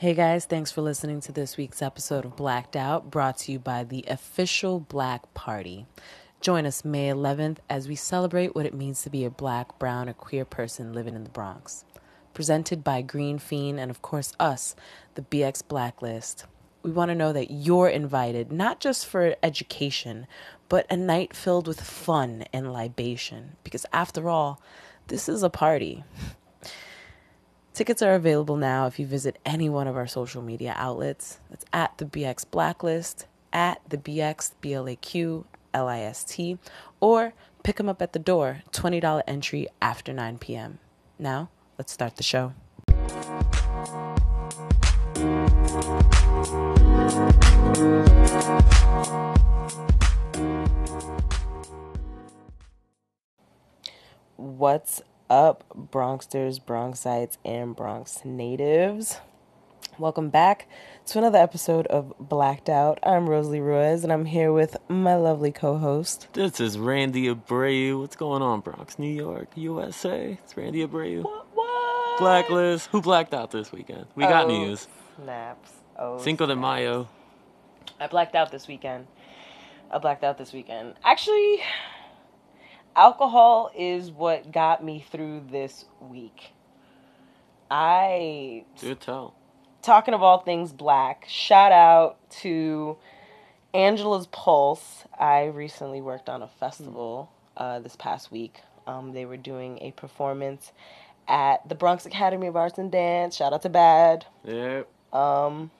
Hey guys, thanks for listening to this week's episode of Blacked Out, brought to you by the official Black Party. Join us May 11th as we celebrate what it means to be a black, brown, or queer person living in the Bronx. Presented by Green Fiend and, of course, us, the BX Blacklist. We want to know that you're invited, not just for education, but a night filled with fun and libation. Because after all, this is a party. Tickets are available now if you visit any one of our social media outlets. That's at the BX Blacklist, at the BX BLAQ LIST, or pick them up at the door, $20 entry after 9 p.m. Now, let's start the show. What's up, Bronxsters, Bronxites, and Bronx natives? Welcome back to another episode of Blacked Out. I'm Rosalie Ruiz, and I'm here with my lovely co-host. This is Randy Abreu. What's going on, Bronx, New York, USA? It's Randy Abreu. What? what? Blacklist. Who blacked out this weekend? We got Oh, news. Snaps. Oh, Cinco de. Mayo. I blacked out this weekend. I blacked out this weekend. Actually, alcohol is what got me through this week. I Do tell. talking of all things black, shout out to Angela's Pulse. I recently worked on a festival uh, this past week. Um, they were doing a performance at the Bronx Academy of Arts and Dance. Shout out to BAAD. Yeah. Um,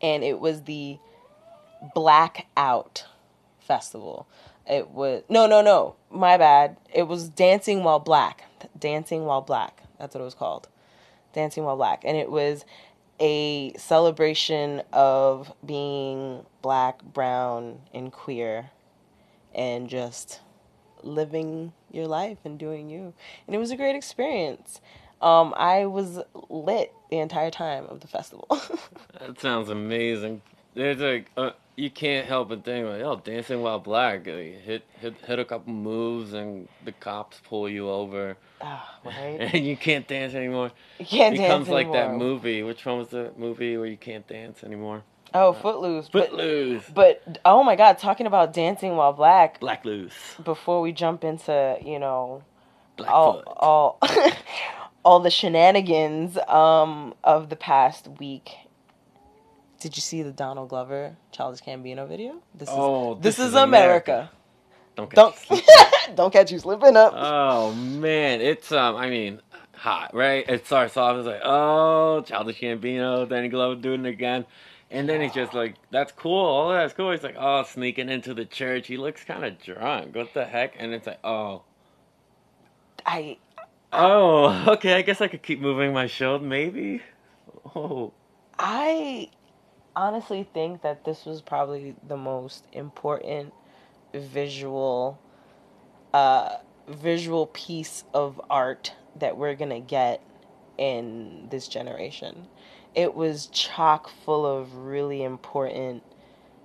and it was the Blackout Festival. It was no, no, no. My bad. It was Dancing While Black. Dancing While Black. That's what it was called. Dancing While Black, and it was a celebration of being black, brown, and queer, and just living your life and doing you. And it was a great experience. Um, I was lit the entire time of the festival. That sounds amazing. There's like, uh, you can't help but think like, oh, dancing while black. uh, you hit, hit, hit a couple moves and the cops pull you over, Ah, right? and you can't dance anymore. You can't it dance becomes like that movie. Which one was the movie where you can't dance anymore? Oh, Footloose. But, Footloose. but oh my God, talking about dancing while black. Black loose. Before we jump into you know all all all the shenanigans um of the past week. Did you see the Donald Glover Childish Gambino video? This is Oh, this, this is, is America. Don't get Don't sleep. don't catch you slipping up. Oh man, it's um, I mean, hot, right? It starts off as like, oh, Childish Gambino, Danny Glover doing it again, and then it's just like, that's cool, all of that's cool. He's like, oh, sneaking into the church. He looks kind of drunk. What the heck? And it's like, oh, I oh, okay. I guess I could keep moving my shield, maybe. Oh, I honestly think that this was probably the most important visual uh visual piece of art that we're going to get in this generation. It was chock full of really important,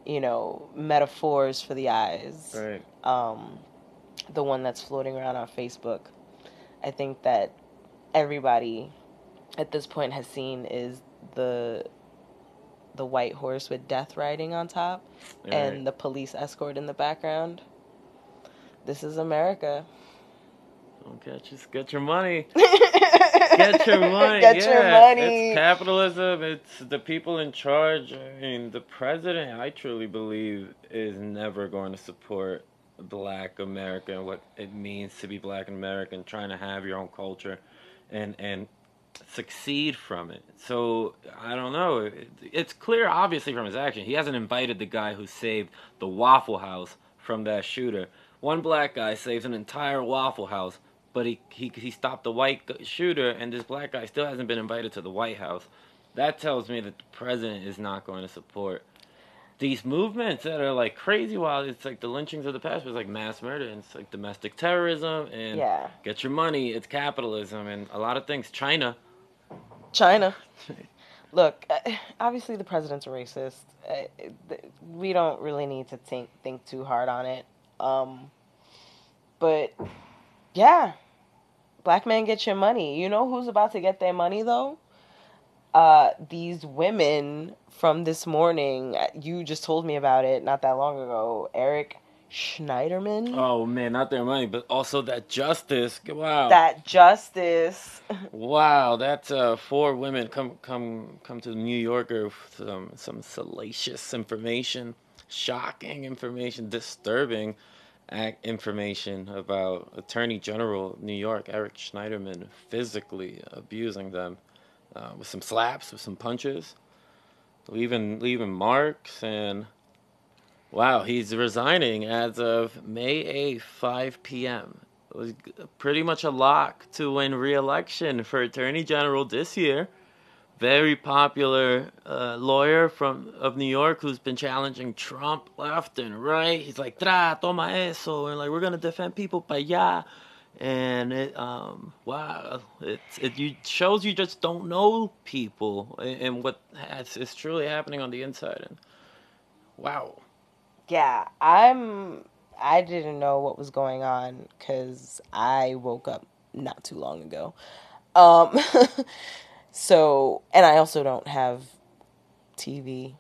you know, metaphors for the eyes. right. Um the one that's floating around on Facebook. I think that everybody at this point has seen is the the white horse with death riding on top and the police escort in the background. This is America. Don't get just get your money. Get your money. Get yeah. your money. It's capitalism. It's the people in charge. I mean, the president, I truly believe, is never going to support black America and what it means to be black American, trying to have your own culture and, and succeed from it. So, I don't know. It's clear, obviously, from his action. He hasn't invited the guy who saved the Waffle House from that shooter. One black guy saves an entire Waffle House but he, he he stopped the white shooter, and this black guy still hasn't been invited to the White House. That tells me that the president is not going to support these movements that are like crazy. wild. it's like the lynchings of the past was like mass murder, and it's like domestic terrorism, and Yeah. get your money. It's capitalism, and a lot of things. China. China. Look, uh, obviously the president's a racist. Uh, we don't really need to think think too hard on it. Um, but yeah, black men get your money. You know who's about to get their money though? uh, these women from this morning, you just told me about it not that long ago. Eric Schneiderman. Oh man, not their money, but also that justice. Wow. That justice. wow, that's uh, four women come come come to the New Yorker with some some salacious information, shocking information, disturbing information about Attorney General of New York Eric Schneiderman physically abusing them uh, with some slaps, with some punches, leaving leaving marks and Wow, he's resigning as of May 8th, 5 p.m. It was pretty much a lock to win re-election for Attorney General this year. Very popular uh, lawyer from of New York who's been challenging Trump left and right. He's like, "Tra, toma eso," and like, "We're gonna defend people pa allá." And it, um, wow, it it you shows you just don't know people and, and what has, is truly happening on the inside. And wow, yeah, I'm. I didn't know what was going on because I woke up not too long ago. Um, so, and I also don't have TV,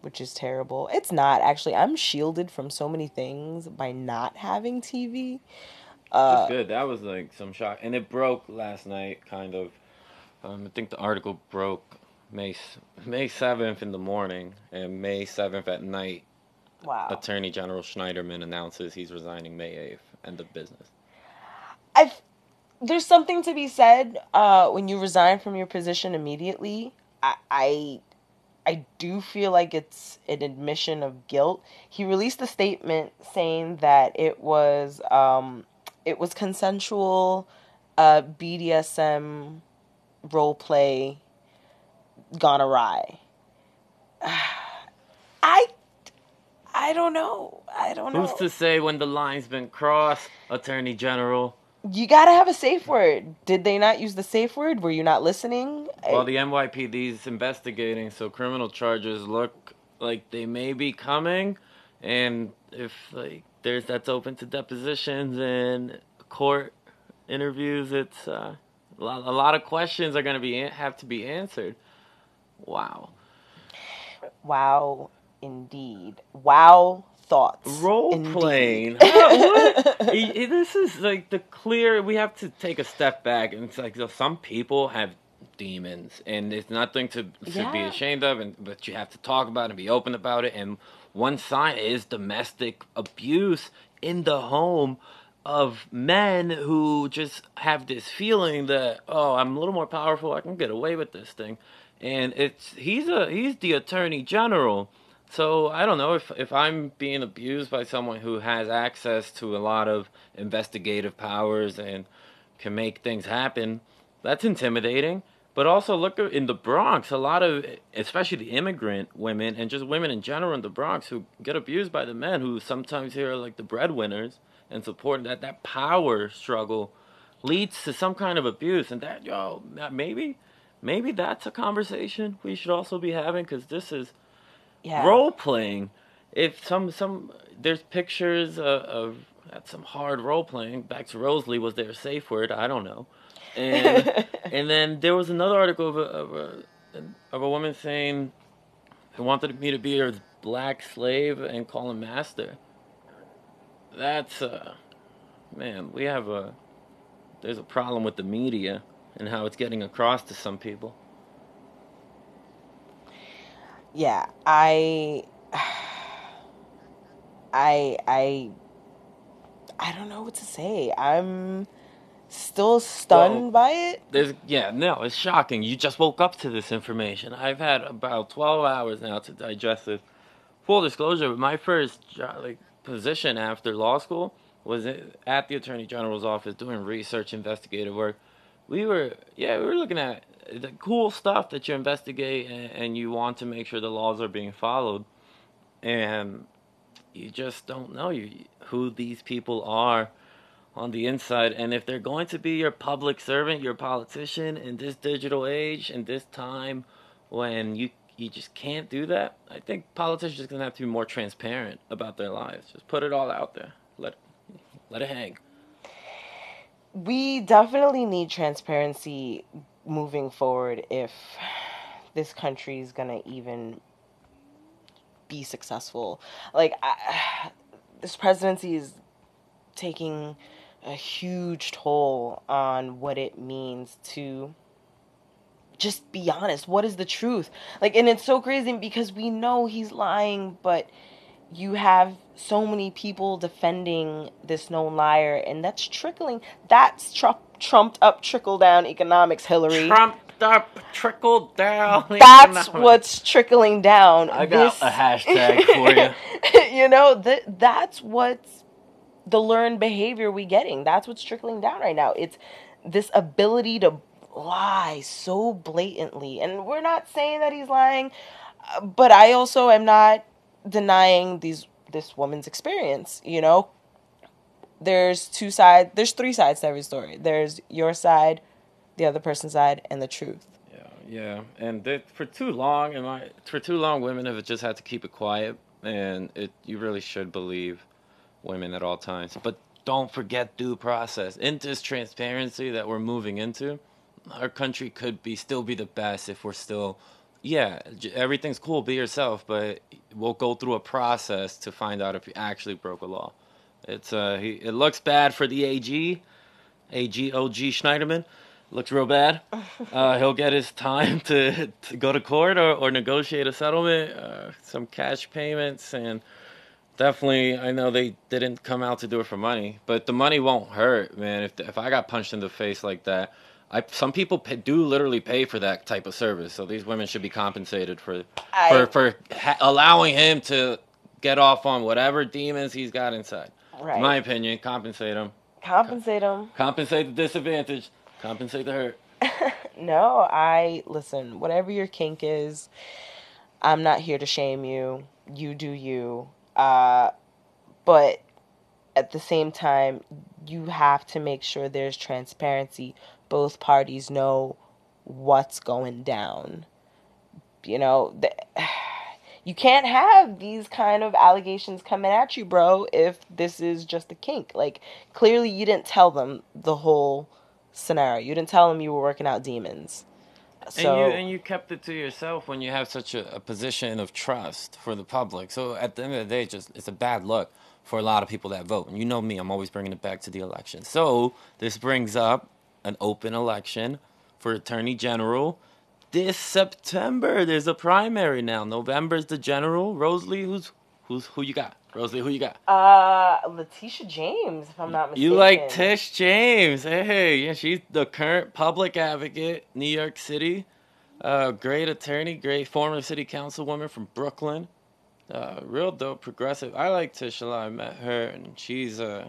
which is terrible. It's not actually. I'm shielded from so many things by not having TV. Uh, That's good. That was like some shock, and it broke last night. Kind of. Um, I think the article broke May May seventh in the morning and May seventh at night Wow. Attorney General Schneiderman announces he's resigning May 8th. End of business. I there's something to be said uh, when you resign from your position immediately. I, I I do feel like it's an admission of guilt. He released a statement saying that it was um, it was consensual uh, BDSM role play gone awry. I I don't know. I don't know. Who's to say when the line's been crossed, Attorney General? You gotta have a safe word. Did they not use the safe word? Were you not listening? Well, the NYPD is investigating, so criminal charges look like they may be coming, and if like there's that's open to depositions and court interviews, it's uh, a lot, a lot of questions are gonna be have to be answered. Wow. Wow indeed. Wow thoughts. Role playing. this is like the clear. We have to take a step back, and it's like some people have demons, and it's nothing to, to yeah. be ashamed of, and but you have to talk about it and be open about it. And one sign is domestic abuse in the home of men who just have this feeling that oh, I'm a little more powerful, I can get away with this thing, and it's he's a he's the attorney general so I don't know if if I'm being abused by someone who has access to a lot of investigative powers and can make things happen. That's intimidating. But also look in the Bronx, a lot of especially the immigrant women and just women in general in the Bronx who get abused by the men who sometimes here are like the breadwinners and support that that power struggle leads to some kind of abuse and that yo maybe maybe that's a conversation we should also be having because this is yeah. role playing. If some some there's pictures of, of some hard role playing. Back to Rosalie was there a safe word? I don't know. And and then there was another article of a, of a of a woman saying who wanted me to be her black slave and call him master. That's uh man, we have a there's a problem with the media and how it's getting across to some people yeah, I, I, I, I don't know what to say. I'm still stunned well, by it. There's yeah, no, it's shocking. You just woke up to this information. I've had about twelve hours now to digest this. Full disclosure: my first like position after law school was at the attorney general's office doing research, investigative work. We were yeah, we were looking at the cool stuff that you investigate and, and you want to make sure the laws are being followed, and you just don't know you, who these people are on the inside. And if they're going to be your public servant your politician in this digital age in this time when you you just can't do that i think politicians are going to have to be more transparent about their lives. Just put it all out there. Let let it hang. We definitely need transparency moving forward if this country is gonna even be successful. Like I, this presidency is taking a huge toll on what it means to just be honest. What is the truth? Like, and it's so crazy because we know he's lying, but you have so many people defending this known liar, and that's trickling. That's Trump, trumped up trickle down economics, Hillary. Trumped up, trickle down. That's economics. what's trickling down. I got This- a hashtag for you. you know, that that's what's the learned behavior we getting. That's what's trickling down right now. It's this ability to lie so blatantly. And we're not saying that he's lying, uh, but I also am not denying these this woman's experience, you know? There's two sides, there's three sides to every story. There's your side, the other person's side, and the truth. Yeah, yeah, and that for too long, and for too long, women have just had to keep it quiet, and it you really should believe women at all times. But don't forget due process. In this transparency that we're moving into, our country could be still be the best if we're still, yeah, everything's cool, be yourself, but we'll go through a process to find out if you actually broke a law. It's uh, he, it looks bad for the AG, AG OG Schneiderman. Looks real bad. Uh, he'll get his time to, to go to court or, or negotiate a settlement, uh, some cash payments, and definitely, I know they didn't come out to do it for money, but the money won't hurt, man. If if I got punched in the face like that, I some people pay, do literally pay for that type of service. So these women should be compensated for I- for for ha- allowing him to get off on whatever demons he's got inside. Right. In my opinion, compensate him. Compensate them. Compensate the disadvantage. Compensate the hurt. No, I listen, whatever your kink is, I'm not here to shame you. You do you. Uh but at the same time, you have to make sure there's transparency. Both parties know what's going down. You know, the, you can't have these kind of allegations coming at you, bro, if this is just a kink. Like, clearly, you didn't tell them the whole scenario. You didn't tell them you were working out demons. So, and you and you kept it to yourself when you have such a, a position of trust for the public. So at the end of the day, it's just it's a bad look for a lot of people that vote. And you know me, I'm always bringing it back to the election. So this brings up an open election for attorney general. This September, there's a primary now. November's the general. Rosalie, who's who's who you got? Rosalie, who you got? uh, Letitia James, if I'm not mistaken. You like Tish James? Hey, yeah, she's the current public advocate, New York City. Uh, great attorney, great former city councilwoman from Brooklyn. Uh, real dope, progressive. I like Tish a lot. I met her, and she's uh,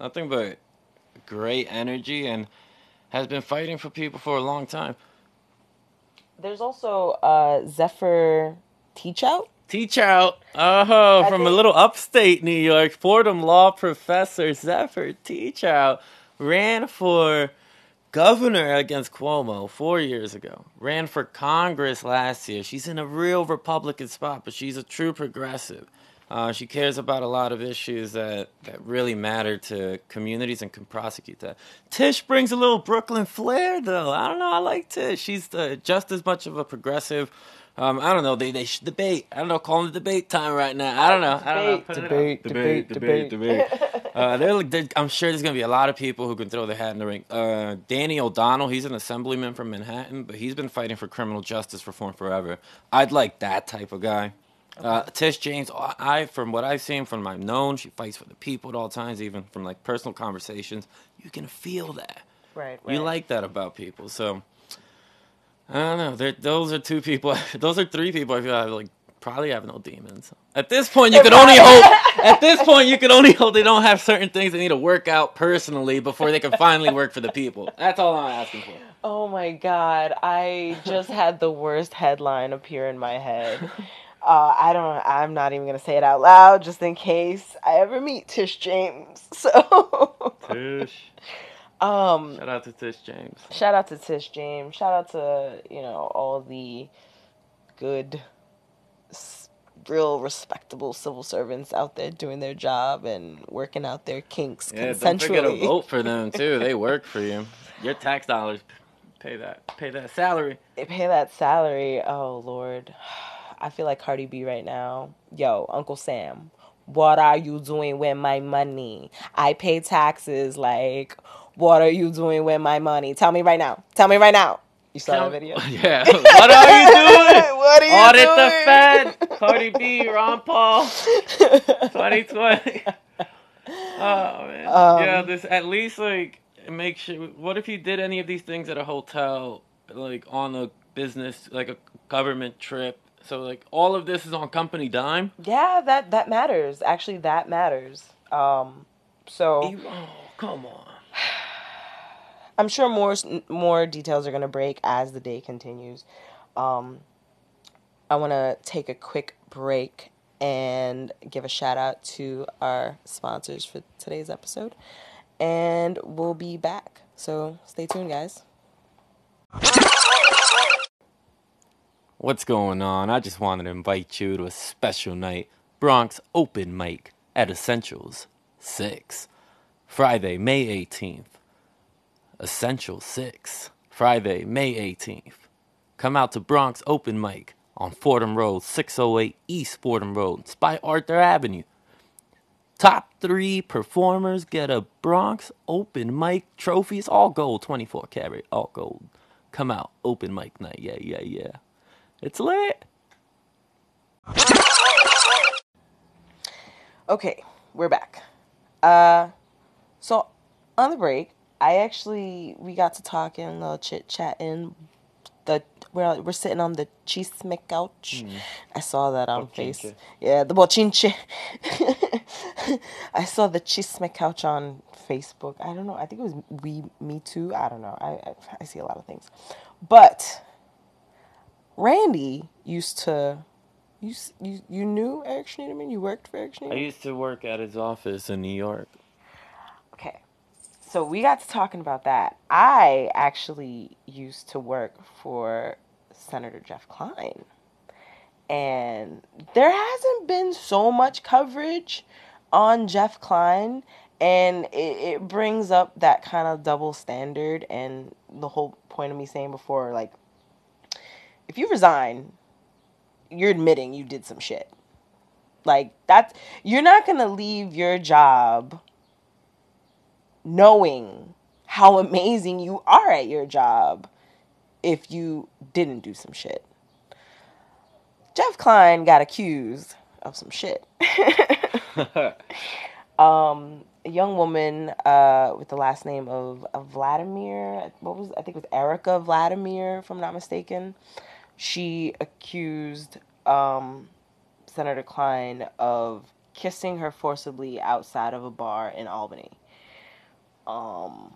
nothing but great energy and has been fighting for people for a long time. There's also uh, Zephyr Teachout. Teachout, Teach out. Oh, I from a little upstate New York, Fordham law professor Zephyr Teachout ran for governor against Cuomo four years ago. Ran for Congress last year. She's in a real Republican spot, but she's a true progressive. Uh, she cares about a lot of issues that, that really matter to communities and can prosecute that. Tish brings a little Brooklyn flair, though. I don't know. I like Tish. She's uh, just as much of a progressive. Um, I don't know. They they should debate. I don't know. Calling them debate time right now. I don't know. I don't know. Debate, Put it out. debate, debate, debate, debate, debate. uh, they're, they're, I'm sure there's gonna be a lot of people who can throw their hat in the ring. Uh, Danny O'Donnell, he's an assemblyman from Manhattan, but he's been fighting for criminal justice reform forever. I'd like that type of guy. Uh, Tish James, I, from what I've seen from my known, she fights for the people at all times, even from like personal conversations. You can feel that. Right, You like that about people, so I don't know. They're, those are two people. Those are three people. I feel like probably have no demons. At this point, you can only hope. At this point, you can only hope they don't have certain things they need to work out personally before they can finally work for the people. That's all I'm asking for. Oh my god, I just had the worst headline appear in my head. Uh, I don't. I'm not even gonna say it out loud, just in case I ever meet Tish James. So, Tish. um, Shout out to Tish James. shout out to Tish James. Shout out to you know all the good, s- real respectable civil servants out there doing their job and working out their kinks Yeah, don't forget to vote for them too. They work for you. Your tax dollars pay that pay that salary. They pay that salary. Oh Lord, I feel like Cardi B right now. Yo, Uncle Sam, what are you doing with my money? I pay taxes. Like, what are you doing with my money? Tell me right now. Tell me right now. You saw that video? Yeah. what are you doing? what are you Audit doing? the Fed. Cardi B, Ron Paul, 2020. Oh man. Um, yeah, this at least like make sure. What if you did any of these things at a hotel, like on a business, like a government trip? So like all of this is on company dime. Yeah, that that matters. Actually, that matters. Um, so You- oh come on. I'm sure more more details are gonna break as the day continues. Um, I want to take a quick break and give a shout out to our sponsors for today's episode, and we'll be back. So stay tuned, guys. What's going on? I just wanted to invite you to a special night Bronx open mic at Essentials 6. Friday, May 18th. Essential 6. Friday, May 18th. Come out to Bronx open mic on Fordham Road, 608 East Fordham Road, it's by Arthur Avenue. Top three performers get a Bronx open mic trophy. It's all gold, 24 karat, all gold. Come out, open mic night. Yeah, yeah, yeah. It's lit. Okay, we're back. Uh, so on the break, I actually we got to talking, a little chit chatting. The we're we're sitting on the chisme couch. I saw that on face. Yeah, the bochinche. I saw the chisme couch on Facebook. I don't know. I think it was we me too. I don't know. I I, I see a lot of things, but Randy used to. You, you you knew Eric Schneiderman? You worked for Eric Schneiderman. I used to work at his office in New York. Okay. So we got to talking about that. I actually used to work for Senator Jeff Klein. And there hasn't been so much coverage on Jeff Klein. And it, it brings up that kind of double standard. And the whole point of me saying before, like, if you resign, you're admitting you did some shit. Like, that's, you're not going to leave your job knowing how amazing you are at your job if you didn't do some shit. Jeff Klein got accused of some shit. um, a young woman uh, with the last name of, of Vladimer, what was I think it was Erica Vladimer, if I'm not mistaken. She accused um, Senator Klein of kissing her forcibly outside of a bar in Albany. Um,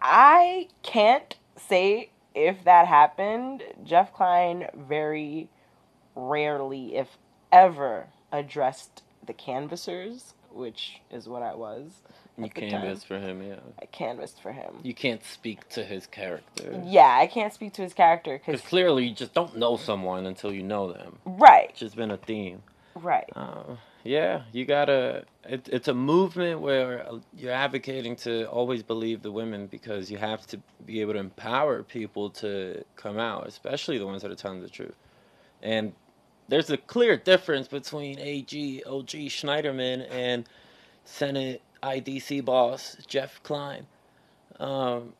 I can't say if that happened. Jeff Klein very rarely, if ever, addressed the canvassers, which is what I was. You canvassed for him, yeah. I canvassed for him. You can't speak to his character. Yeah, I can't speak to his character Because clearly you just don't know someone until you know them. right, It's just been a theme. right. Uh, yeah, you gotta. It, it's a movement where uh, you're advocating to always believe the women because you have to be able to empower people to come out, especially the ones that are telling the truth. And there's a clear difference between AG OG Schneiderman and Senate IDC boss Jeff Klein. Um,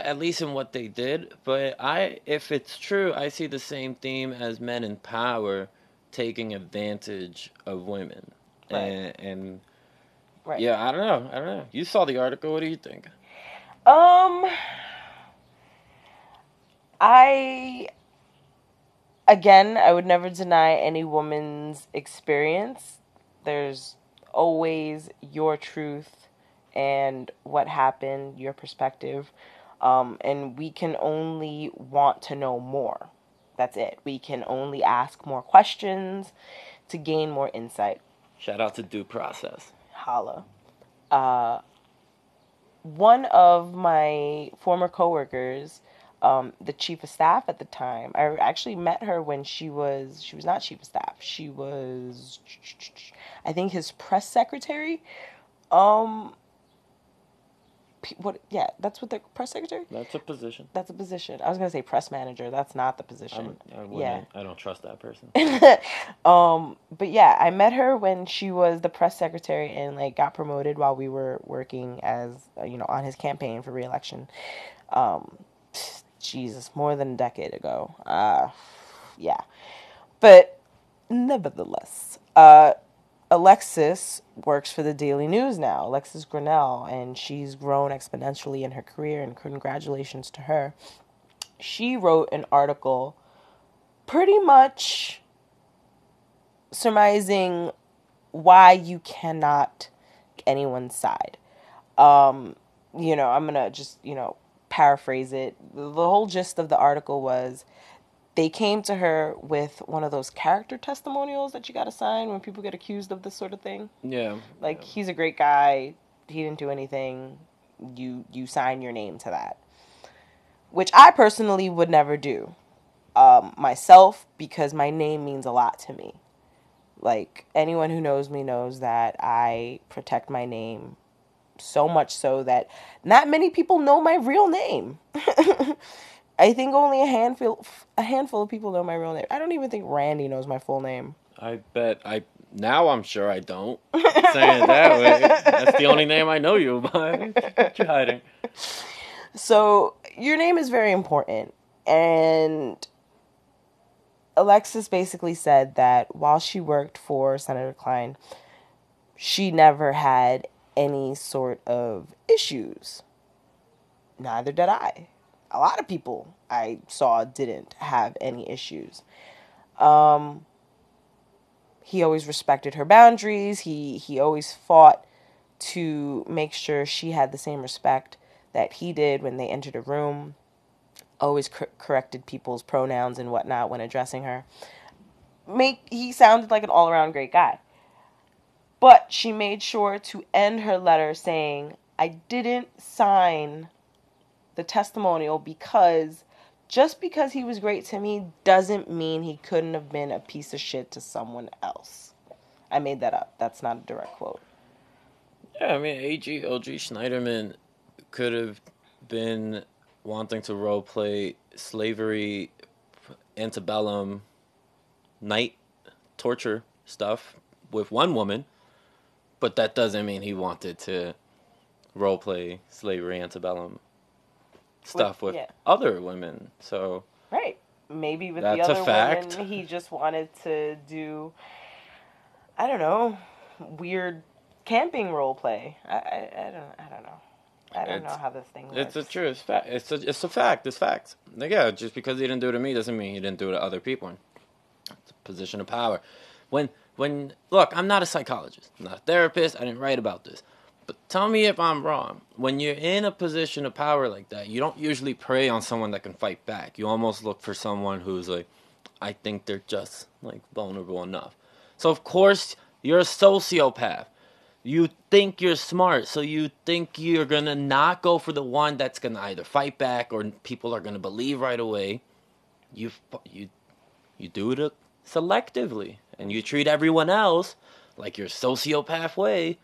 at least in what they did. But I, if it's true, I see the same theme as men in power taking advantage of women. Right. And, and Right. yeah, I don't know. I don't know. You saw the article. What do you think? Um, I again, I would never deny any woman's experience. There's always your truth and what happened, your perspective, um, and we can only want to know more. That's it. We can only ask more questions to gain more insight. Shout out to due process. Holla. Uh, one of my former coworkers, um, the chief of staff at the time, I actually met her when she was she was not chief of staff. She was, I think, his press secretary. Um, what? Yeah, that's what the press secretary. That's a position. That's a position. I was gonna say press manager. That's not the position. I'm, I wouldn't- yeah. I don't trust that person. um, but yeah, I met her when she was the press secretary and like got promoted while we were working as you know on his campaign for reelection. Um, Jesus, more than a decade ago. Uh, yeah, but nevertheless, uh, Alexis works for the Daily News now. Alexis Grenell, and she's grown exponentially in her career. And congratulations to her. She wrote an article, pretty much surmising why you cannot anyone's side. Um, you know, I'm gonna just you know paraphrase it. The whole gist of the article was they came to her with one of those character testimonials that you got to sign when people get accused of this sort of thing. Yeah. Like he's a great guy, he didn't do anything. You you sign your name to that, which I personally would never do um, myself because my name means a lot to me. Like anyone who knows me knows that I protect my name so much so that not many people know my real name. I think only a handful a handful of people know my real name. I don't even think Randy knows my full name. I bet I now I'm sure I don't. Saying it that way. That's the only name I know you by. What you hiding? So your name is very important. And Alexis basically said that while she worked for Senator Klein, she never had any sort of issues. Neither did I. A lot of people I saw didn't have any issues. Um, he always respected her boundaries. He he always fought to make sure she had the same respect that he did when they entered a room. Always cor- corrected people's pronouns and whatnot when addressing her. Make he sounded like an all around great guy. But she made sure to end her letter saying, "I didn't sign the testimonial because." Just because he was great to me doesn't mean he couldn't have been a piece of shit to someone else. I made that up. That's not a direct quote. Yeah, I mean, AG OG Schneiderman could have been wanting to role play slavery, antebellum, night torture stuff with one woman, but that doesn't mean he wanted to role play slavery, antebellum stuff with yeah. other women. So Right. Maybe with That's the a other fact. women, he just wanted to do, I don't know, weird camping role play. I, I, I don't I don't know. I don't It's- know how this thing works. It's a true. It's fact. It's a. It's a fact. It's facts. Like, yeah, just because he didn't do it to me doesn't mean he didn't do it to other people. It's a position of power. When when look, I'm not a psychologist. I'm not a therapist. I didn't write about this. But tell me if I'm wrong. When you're in a position of power like that, you don't usually prey on someone that can fight back. You almost look for someone who's like, I think they're just like vulnerable enough. So of course you're a sociopath. You think you're smart, so you think you're gonna not go for the one that's gonna either fight back or people are gonna believe right away. You you you do it uh, selectively, and you treat everyone else like your sociopath way.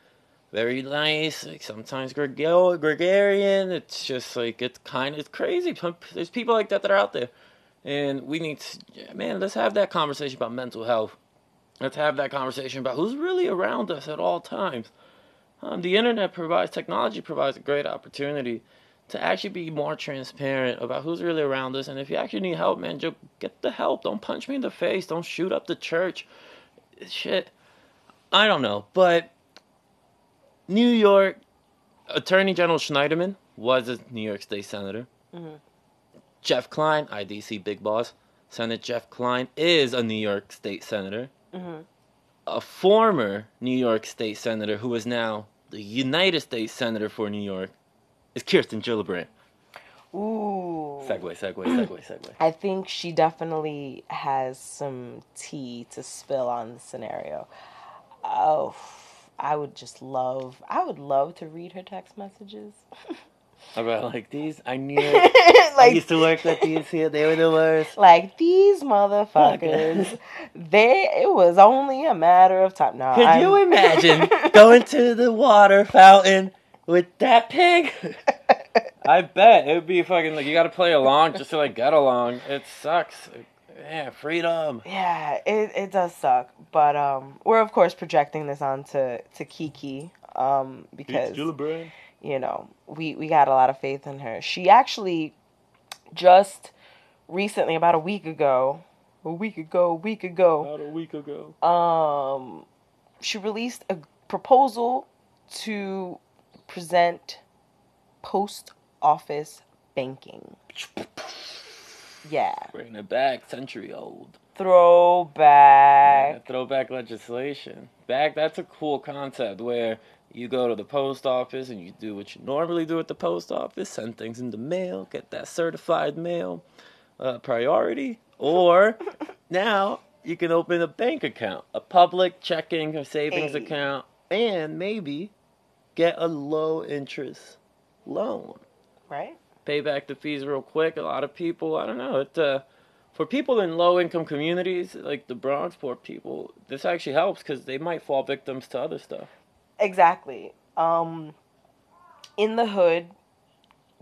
Very nice, like sometimes gregor- gregarian. It's just like it's kind of crazy. There's people like that that are out there, and we need to, man. Let's have that conversation about mental health. Let's have that conversation about who's really around us at all times. Um, the internet provides, technology provides a great opportunity to actually be more transparent about who's really around us. And if you actually need help, man, just get the help. Don't punch me in the face. Don't shoot up the church. Shit. I don't know. But New York Attorney General Schneiderman was a New York State Senator. Mm-hmm. Jeff Klein, IDC big boss, Senate Jeff Klein, is a New York State Senator mm-hmm. a former New York State Senator who is now the United States Senator for New York is Kirsten Gillibrand. Ooh. Segue, segue, segue, segue. I think she definitely has some tea to spill on the scenario. Oh, I would just love, I would love to read her text messages. About like these, I knew. I used to work with these here. They were the worst. like these motherfuckers. they, it was only a matter of time. No, Could I'm- you imagine going to the water fountain with that pig? I bet it would be fucking like you got to play along just to like get along. It sucks. Yeah, freedom. Yeah, it, it does suck, but um, we're of course projecting this onto to Kiki um because you know we we got a lot of faith in her. She actually just recently, about a week ago, a week ago, a week ago, About a week ago. um, she released a proposal to present post office banking. Yeah, Bringing it back, century old. throwback. Yeah, throwback legislation. Back, that's a cool concept where you go to the post office and you do what you normally do at the post office send things in the mail, get that certified mail uh, priority. Or now you can open a bank account, a public checking or savings Hey. account, and maybe get a low interest loan. Right? Pay back the fees real quick. A lot of people, I don't know, it uh, for people in low income communities like the Bronx, poor people, this actually helps because they might fall victims to other stuff. Exactly. Um, in the hood,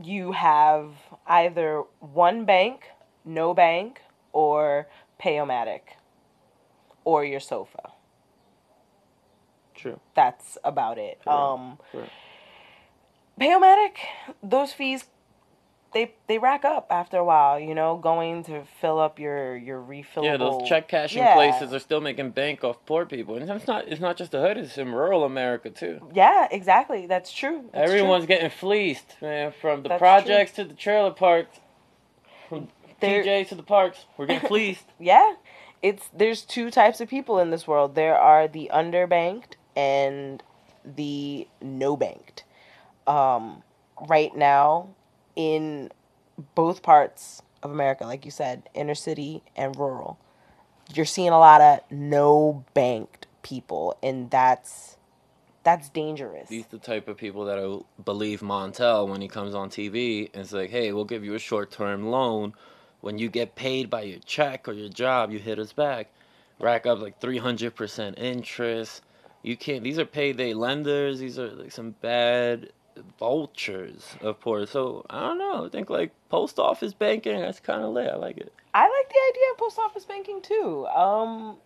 you have either one bank, no bank, or Pay-O-Matic, or your sofa. True. That's about it. Correct. Um, Correct. Pay-O-Matic, those fees, they they rack up after a while. You know, going to fill up your your refillable. Yeah, those check cashing Yeah. places are still making bank off poor people, and it's not. It's not just the hood; it's in rural America too. Yeah, exactly. That's true. That's true. Everyone's getting fleeced, man. From the That's projects to the trailer parks, from There- TJs to the parks, we're getting fleeced. Yeah. It's there's two types of people in this world. There are the underbanked and the no banked. Um, right now in both parts of America, like you said, inner city and rural, you're seeing a lot of no banked people and that's that's dangerous. These the type of people that believe Montel when he comes on TV and it's like, hey, we'll give you a short term loan. When you get paid by your check or your job, you hit us back. Rack up like 300% interest. You can't, these are payday lenders. These are like some bad vultures, of course. So I don't know. I think like post office banking, that's kind of lit. I like it. I like the idea of post office banking too. Um,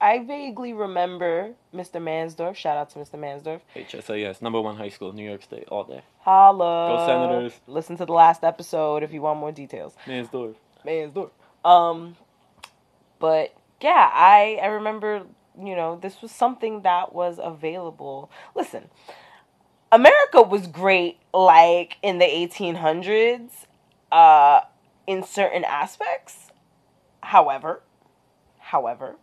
I vaguely remember Mr. Mansdorf. Shout out to Mr. Mansdorf. HSAS, number one high school, New York State, all day. Holla. Go Senators. Listen to the last episode if you want more details. Mansdorf. Mansdorf. Um, but yeah, I I remember you know this was something that was available. Listen, America was great like in the 1800s, uh, in certain aspects. However, however,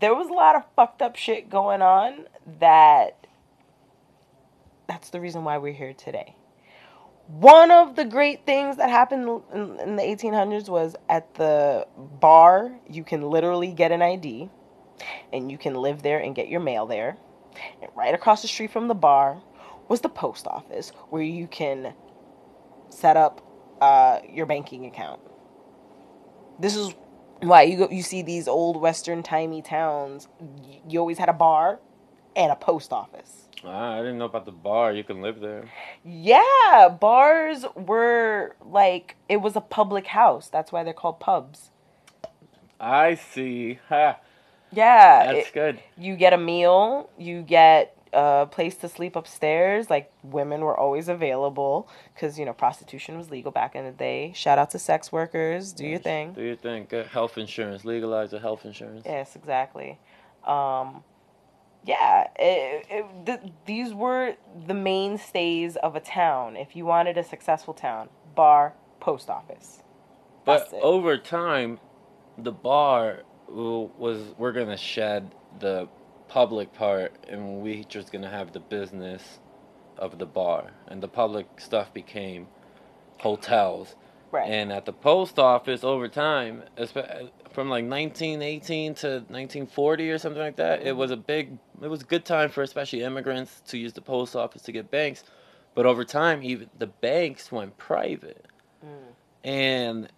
there was a lot of fucked up shit going on that that's the reason why we're here today. One of the great things that happened in, in the 1800s was at the bar, you can literally get an ID and you can live there and get your mail there. And right across the street from the bar was the post office where you can set up uh, your banking account. This is why you go, you see these old western timey towns. You always had a bar and a post office. Ah, I didn't know about the bar. You can live there. Yeah, bars were like it was a public house. That's why they're called pubs. I see. Ha. Yeah, That's it- good. you get a meal, you get a place to sleep upstairs. Like women were always available because you know prostitution was legal back in the day. Shout out to sex workers. Do your thing. Do your thing. uh, health insurance legalize the health insurance? Yes, exactly. Um, yeah, it, it, th- these were the mainstays of a town. If you wanted a successful town, bar, post office. But over time, the bar was we're gonna shed the public part, and we just gonna have the business of the bar, and the public stuff became hotels. Right. And at the post office, over time, from like 1918 to 1940 or something like that, it mm-hmm. was a big, it was a good time for especially immigrants to use the post office to get banks. But over time, even the banks went private, mm. and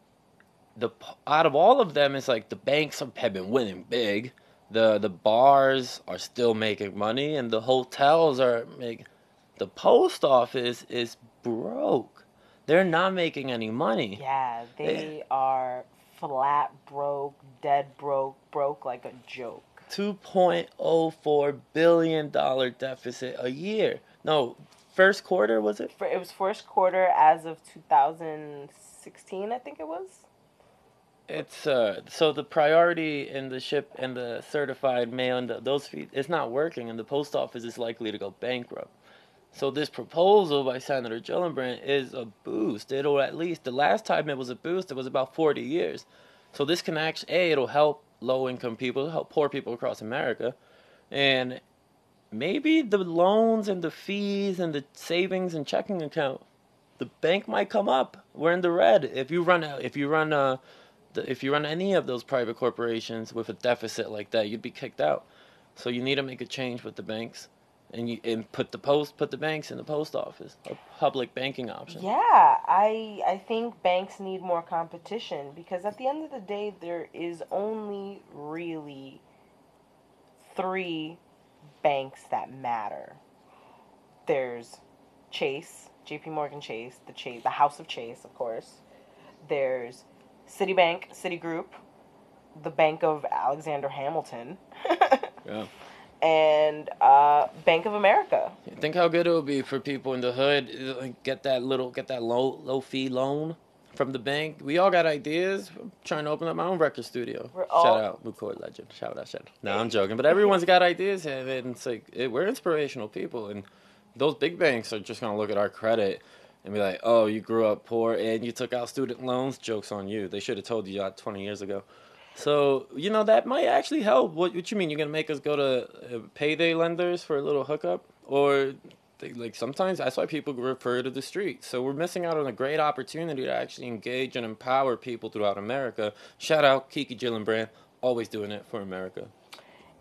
the out of all of them, it's like the banks have been winning big. The the bars are still making money, and the hotels are making. The post office is broke. they're not making any money. Yeah, they are flat broke, dead broke, broke like a joke. Two point oh four billion dollar deficit a year. No, first quarter was it? It was first quarter as of 2016, I think it was. It's uh so the priority in the ship and the certified mail and the, those fees it's not working and the post office is likely to go bankrupt. So this proposal by Senator Gillibrand is a boost. It'll at least the last time it was a boost it was about 40 years. So this can actually a it'll help low income people, help poor people across America, and maybe the loans and the fees and the savings and checking account, the bank might come up. We're in the red if you run if you run a if you run any of those private corporations with a deficit like that, you'd be kicked out. So you need to make a change with the banks, and you and put the post put the banks in the post office, a public banking option. Yeah, I I think banks need more competition because at the end of the day, there is only really three banks that matter. There's Chase, J.P. Morgan Chase, the Chase, the House of Chase, of course. There's Citibank, Citigroup, the Bank of Alexander Hamilton, Yeah. and uh, Bank of America. Think how good it would be for people in the hood, get that little, get that low, low fee loan from the bank. We all got ideas. I'm trying to open up my own record studio. We're all- Shout out, record legend. Shout out, shout out. No, I'm joking. But everyone's got ideas, and it's like it, we're inspirational people, and those big banks are just gonna look at our credit and be like, "Oh, you grew up poor and you took out student loans. Jokes on you. They should have told you that 20 years ago." So you know that might actually help. What, what you mean? You're gonna make us go to uh, payday lenders for a little hookup, or they, like sometimes that's why people refer to the street. So we're missing out on a great opportunity to actually engage and empower people throughout America. Shout out Kiki Gillibrand, always doing it for America.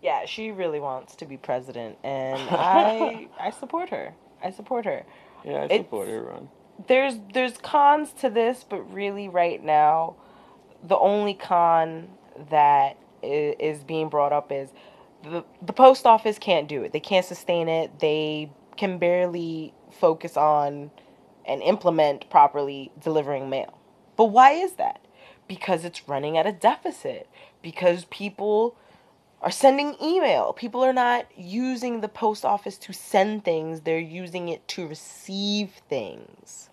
Yeah, she really wants to be president, and I I support her. I support her. Yeah, I It's- support run. There's there's cons to this, but really right now, the only con that is, is being brought up is the the post office can't do it. They can't sustain it. They can barely focus on and implement properly delivering mail. But why is that? Because it's running at a deficit. Because people are sending email. People are not using the post office to send things, they're using it to receive things.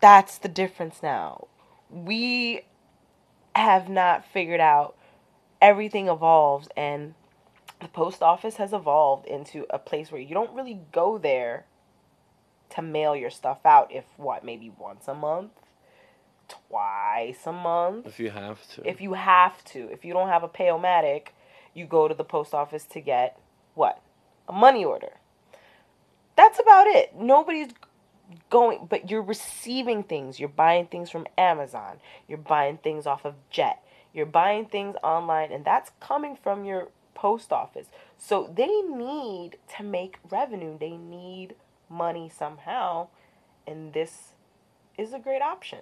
That's the difference now. We have not figured out everything evolves and the post office has evolved into a place where you don't really go there to mail your stuff out if what maybe once a month twice a month If you have to. if you have to. If you don't have a Pay-O-Matic, you go to the post office to get what? A money order. That's about it. Nobody's going, but you're receiving things. You're buying things from Amazon. You're buying things off of Jet. You're buying things online, and that's coming from your post office. So they need to make revenue. They need money somehow, and this is a great option.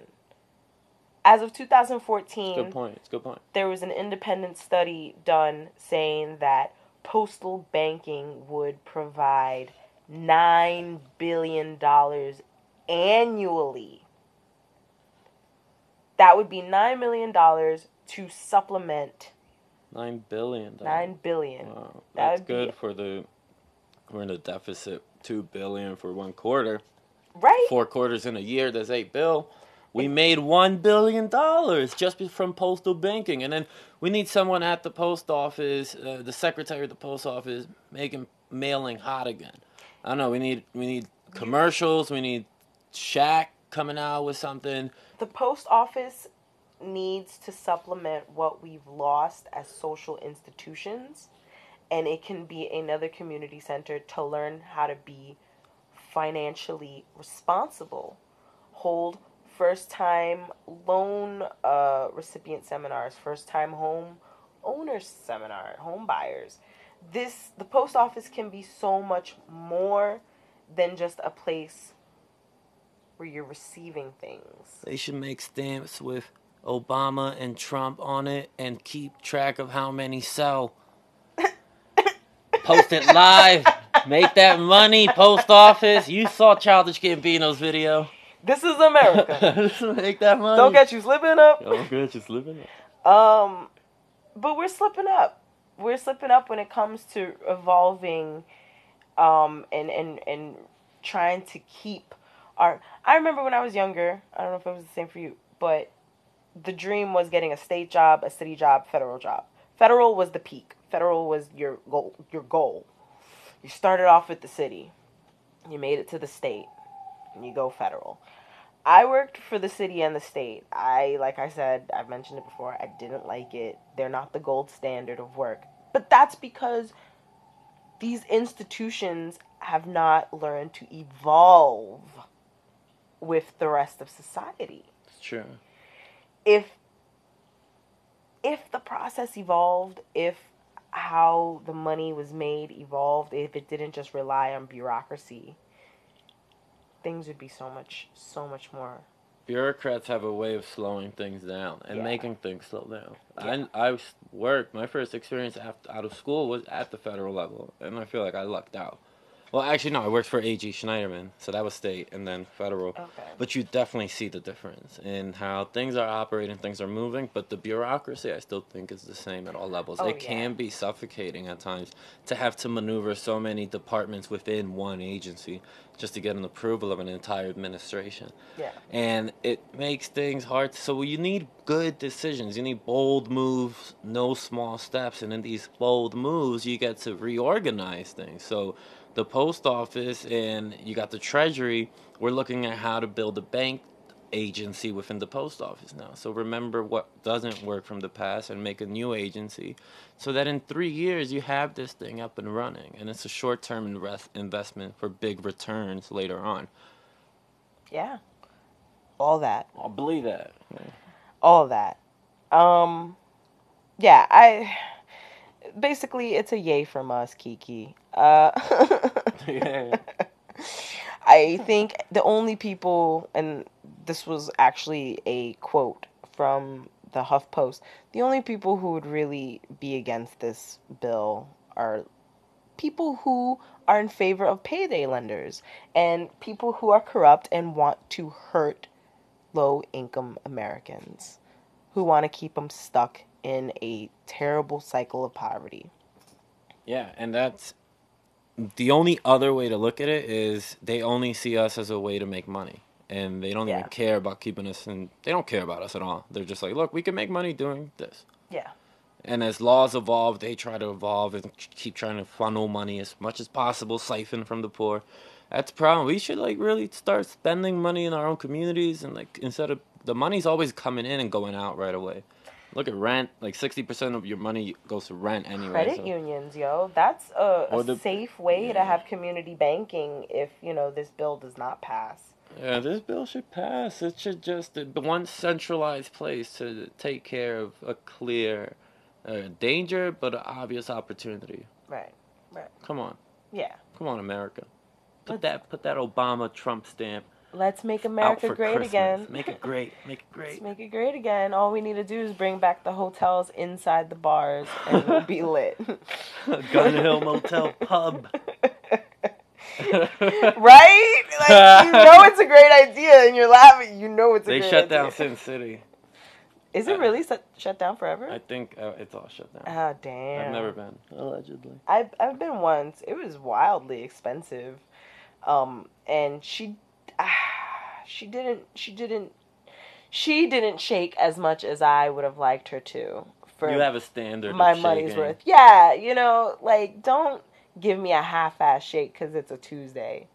As of 2014, good point. It's good point. there was an independent study done saying that postal banking would provide $9 billion annually. That would be $9 million to supplement Nine billion. $9 billion. Wow, That that's be- good for the. We're in a deficit two billion for one quarter. Right? Four quarters in a year, that's eight bill. We made one billion dollars just from postal banking, and then we need someone at the post office, uh, the secretary of the post office, making mailing hot again. I don't know. We need we need commercials. We need Shaq coming out with something. the post office needs to supplement what we've lost as social institutions and it can be another community center to learn how to be financially responsible hold first time loan uh, recipient seminars first time home owners seminar home buyers this the post office can be so much more than just a place where you're receiving things They should make stamps with Obama and Trump on it and keep track of how many sell. Post it live. Make that money, post office. You saw Childish Gambino's video. This is America. Make that money. Don't get you slipping up. Don't get you slipping up. Um, but we're slipping up. We're slipping up when it comes to evolving, um, and and and trying to keep our. I remember when I was younger. I don't know if it was the same for you, but the dream was getting a state job, a city job, federal job. Federal was the peak. Federal was your goal. Your goal. You started off with the city. You made it to the state. And you go federal. I worked for the city and the state. I, like I said, I've mentioned it before, I didn't like it. They're not the gold standard of work. But that's because these institutions have not learned to evolve with the rest of society. It's true. If if the process evolved, if how the money was made evolved, if it didn't just rely on bureaucracy, things would be so much so much more Bureaucrats have a way of slowing things down and Yeah. making things slow down. Yeah. I I worked. My first experience after, out of school was at the federal level, and I feel like I lucked out. Well, actually, no. I worked for A.G. Schneiderman, so that was state and then federal. okay. But you definitely see the difference in how things are operating, things are moving, but the bureaucracy I still think is the same at all levels. Oh, it yeah. can be suffocating at times to have to maneuver so many departments within one agency just to get an approval of an entire administration. Yeah. And it makes things hard. So you need good decisions. You need bold moves, no small steps. And in these bold moves, you get to reorganize things. So the post office and you got the treasury, we're looking at how to build a bank agency within the post office now. So remember what doesn't work from the past and make a new agency so that in three years you have this thing up and running. And it's a short term invest- investment for big returns later on. Yeah. All that. I'll believe that. All that. Um yeah, I basically it's a yay from us, Kiki. Uh Yeah. I think the only people and this was actually a quote from the Huff Post. The only people who would really be against this bill are people who are in favor of payday lenders and people who are corrupt and want to hurt low income Americans who want to keep them stuck in a terrible cycle of poverty. Yeah, and that's the only other way to look at it is they only see us as a way to make money. And they don't Yeah. even care about keeping us and they don't care about us at all. They're just like, look, we can make money doing this. Yeah. And as laws evolve, they try to evolve and keep trying to funnel money as much as possible, siphon from the poor. That's the problem. We should like really start spending money in our own communities and like instead of the money's always coming in and going out right away. Look at rent. Like sixty percent of your money goes to rent anyway. credit so- unions, yo. That's a, a the- safe way to have community banking if, you know, this bill does not pass. Yeah, this bill should pass. It should just be one centralized place to take care of a clear uh, danger, but an obvious opportunity. Right. Right. Come on, Yeah. come on, America. Put Let's- that, put that Obama Trump stamp Let's make America great Christmas. again. Make it great. Make it great. Let's make it great again. All we need to do is bring back the hotels inside the bars and we'll be lit. Gun Hill Motel Pub. right? Like you know it's a great idea and you're laughing. You know it's a great idea. they great shut idea. down Sin City. Is it really shut shut down forever? I think uh, it's all shut down. Ah, damn. I've never been. Allegedly. I've I've been once. It was wildly expensive, um, and she, she didn't she didn't she didn't shake as much as I would have liked her to for You have a standard. of my money's shaking. worth. Yeah, you know, like don't give me a half-ass shake because it's a Tuesday.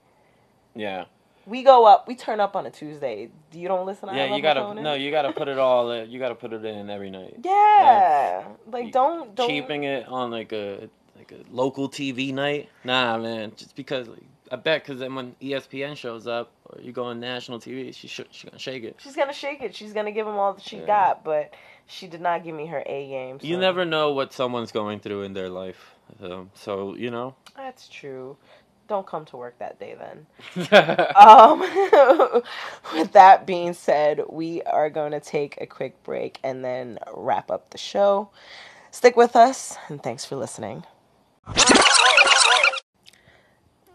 Yeah. We go up, we turn up on a Tuesday. You don't listen. Yeah, you gotta no, you gotta put it all. In, you gotta put it in every night. Yeah, like don't don't. Cheaping it on like a like a local TV night. Nah, man. Just because like, I bet because then when ESPN shows up or you go on national TV, she sh- she gonna shake it. She's gonna shake it. She's gonna give him all that she Yeah. got, but she did not give me her A game. You never know what someone's going through in their life. Um, so you know. That's true. Don't come to work that day then. Um, with that being said, we are going to take a quick break and then wrap up the show. Stick with us, and thanks for listening.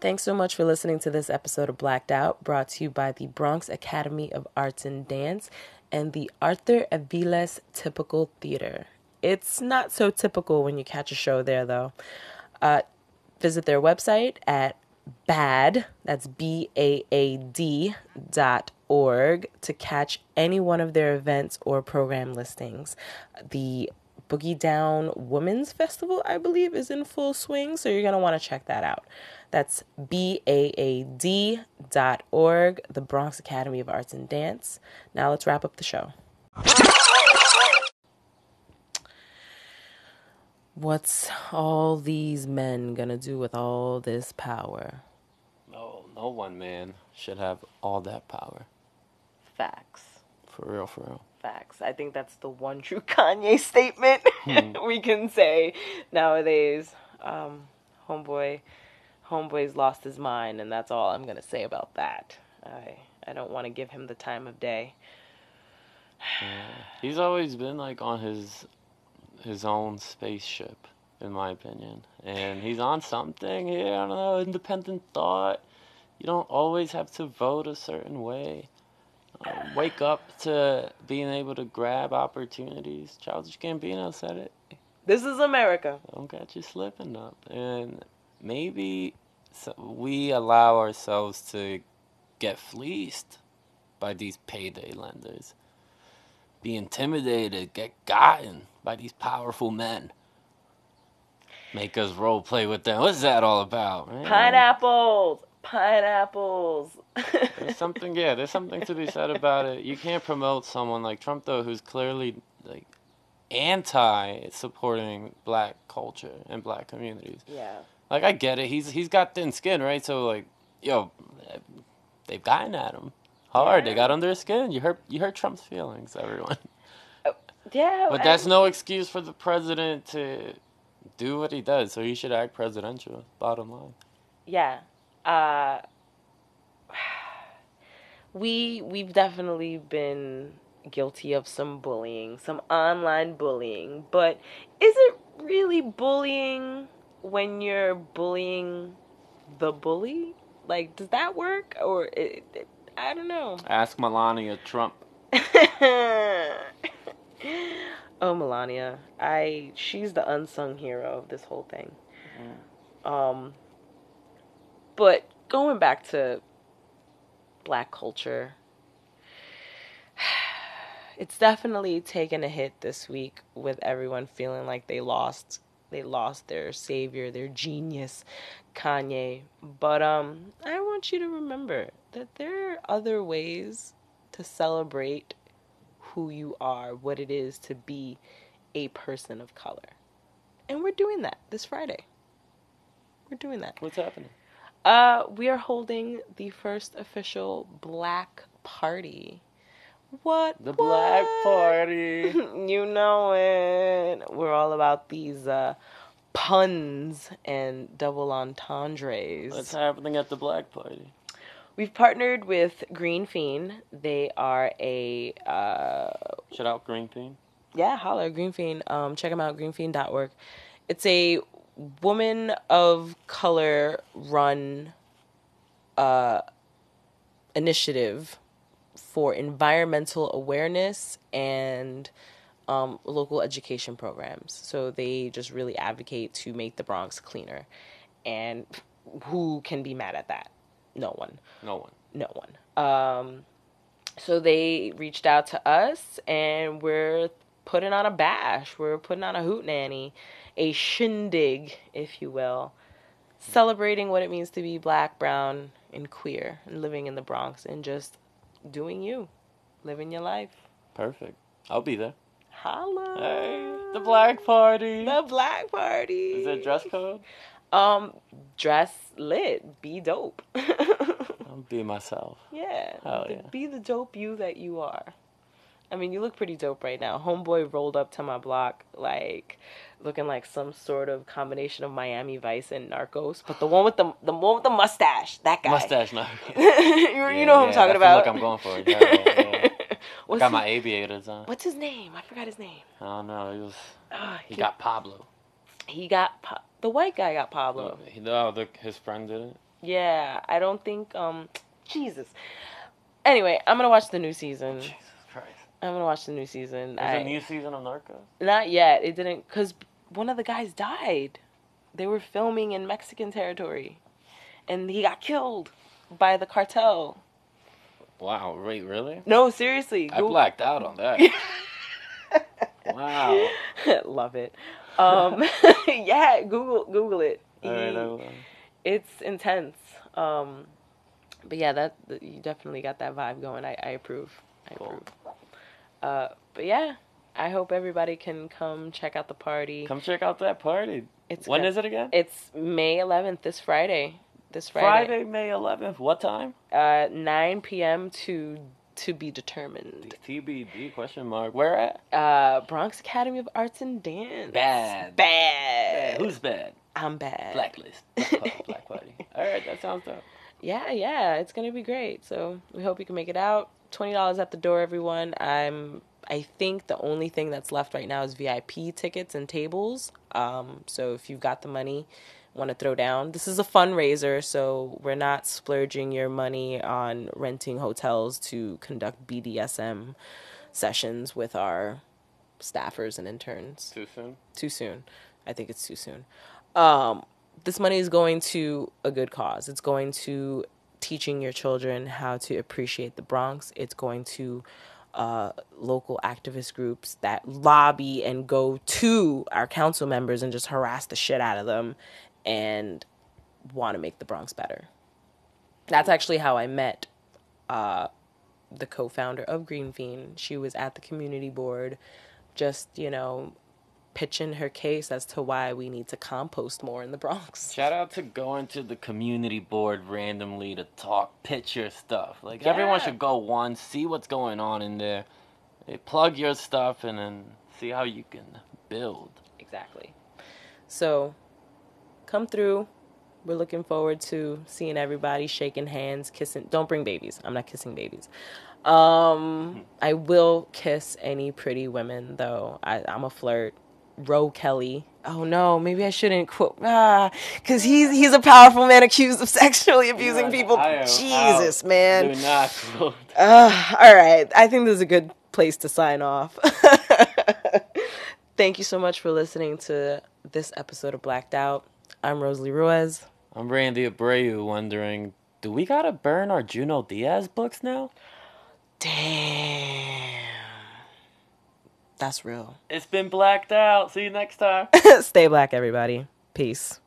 Thanks so much for listening to this episode of Blacked Out, brought to you by the Bronx Academy of Arts and Dance and the Arthur Aviles Typical Theater. It's not so typical when you catch a show there, though. Uh, visit their website at BAAD that's b-a-a-d dot org to catch any one of their events or program listings the boogie down women's festival i believe is in full swing so you're going to want to check that out that's b-a-a-d dot org the bronx academy of arts and dance now let's wrap up the show What's all these men gonna do with all this power? No, no one man should have all that power. Facts. For real, for real. Facts. I think that's the one true Kanye statement we can say nowadays. Um, homeboy, homeboy's lost his mind, and that's all I'm gonna say about that. I I don't want to give him the time of day. He's always been like on his his own spaceship, in my opinion, and he's on something here. I don't know, independent thought. You don't always have to vote a certain way. Wake up to being able to grab opportunities. Childish Gambino said it. This is America. Don't get you slipping up. And maybe so we allow ourselves to get fleeced by these payday lenders. Be intimidated, get gotten by these powerful men. Make us role play with them. What's that all about? man? Pineapples. Pineapples. There's something, yeah, there's something to be said about it. You can't promote someone like Trump, though, who's clearly like anti supporting black culture and black communities. yeah. Like I get it. He's he's got thin skin, right? So like, yo, they've gotten at him hard. They got under his skin. You hurt you hurt Trump's feelings, everyone. Oh, yeah. But that's no excuse for the president to do what he does. So he should act presidential. Bottom line. yeah uh we we've definitely been guilty of some bullying some online bullying but is it really bullying when you're bullying the bully? Like does that work? Or it, it, i don't know. Ask Melania Trump. oh melania. I she's the unsung hero of this whole thing. Um but going back to black culture it's definitely taken a hit this week with everyone feeling like they lost they lost their savior their genius kanye. But um i want you to remember that there are other ways to celebrate who you are what it is to be a person of color. And we're doing that this friday. We're doing that. What's happening? Uh, we are holding the first official black party. What? The Black? Party. you know it. We're all about these uh, puns and double entendres. What's happening at the Black Party? We've partnered with Green Fiend. They are a uh, Shout out Green Bean. yeah, holler Green Fiend. Um, check them out, greenfiend.org. It's a woman of color run uh, initiative for environmental awareness and um, local education programs. So they just really advocate to make the Bronx cleaner. And who can be mad at that? No one No one. no one. Um, so they reached out to us, and we're putting on a bash. We're putting on a hootenanny, a shindig, if you will, celebrating what it means to be black, brown, and queer, and living in the Bronx, and just doing you, living your life. Perfect. I'll be there. Holla! Hey, the Black Party. the black party. Is there dress code? Um, dress lit, be dope. I'll be myself. Yeah. Hell yeah. Be the dope you that you are. I mean, you look pretty dope right now. Homeboy rolled up to my block, like looking like some sort of combination of Miami Vice and Narcos, but the one with the the one with the mustache, that guy. Mustache, no. you, you know who I'm talking about. Look, I'm going for it. Yeah, yeah, yeah. What's, Got his, my aviators on. what's his name? I forgot his name. I don't know. He was. Ah, He got Pablo. he got Pa- the white guy got Pablo. He, no, the, his friend did it. Yeah, I don't think. Um, Jesus. Anyway, I'm gonna watch the new season. Jesus Christ. I'm gonna watch the new season. There's I, a new season of Narcos. Not yet. It didn't because one of the guys died. They were filming in Mexican territory, and he got killed by the cartel. Wow, wait, really? No, seriously. I blacked out on that. wow. Love it. Um, yeah, Google Google it. Right, I will. it's intense. Um, but yeah, that you definitely got that vibe going. I, I approve. I Cool. approve. Uh, but yeah, I hope everybody can come check out the party. Come check out that party. It's when gonna- is it again? It's May 11th, this Friday. This Friday. Friday, May 11th. What time? Uh, 9 p.m. to to be determined. TBD question mark. Where at? Uh, Bronx Academy of Arts and Dance. Bad. Bad. Who's bad? I'm bad. Blacklist. Black Party. Black Party. All right, that sounds dope. Yeah, yeah, it's gonna be great. So we hope you can make it out. Twenty dollars at the door, everyone. I'm. I think the only thing that's left right now is VIP tickets and tables. Um, so if you've got the money, want to throw down, this is a fundraiser. So we're not splurging your money on renting hotels to conduct BDSM sessions with our staffers and interns Too soon. too soon. I think it's too soon. Um, this money is going to a good cause. It's going to teaching your children how to appreciate the Bronx. It's going to uh, local activist groups that lobby and go to our council members and just harass the shit out of them and want to make the Bronx better. That's actually how I met uh, the co-founder of Green Fiend. She was at the community board, just you know, pitching her case as to why we need to compost more in the Bronx. Shout out to going to the community board randomly to talk, pitch your stuff. Like everyone should go once, see what's going on in there, eh, plug your stuff, and then see how you can build. Exactly. So, come through. We're looking forward to seeing everybody shaking hands, kissing. Don't bring babies. I'm not kissing babies. Um, I will kiss any pretty women though. I, I'm a flirt. R. Kelly. Oh no, maybe I shouldn't quote ah, because he's he's a powerful man accused of sexually abusing people. Jesus, out. man. Do not quote. Uh, all right. I think this is a good place to sign off. Thank you so much for listening to this episode of Blacked Out. I'm Rosalie Ruiz. I'm Randy Abreu wondering, do we gotta burn our Junot Díaz books now? Damn. That's real. It's been blacked out. See you next time. Stay black, everybody. Peace.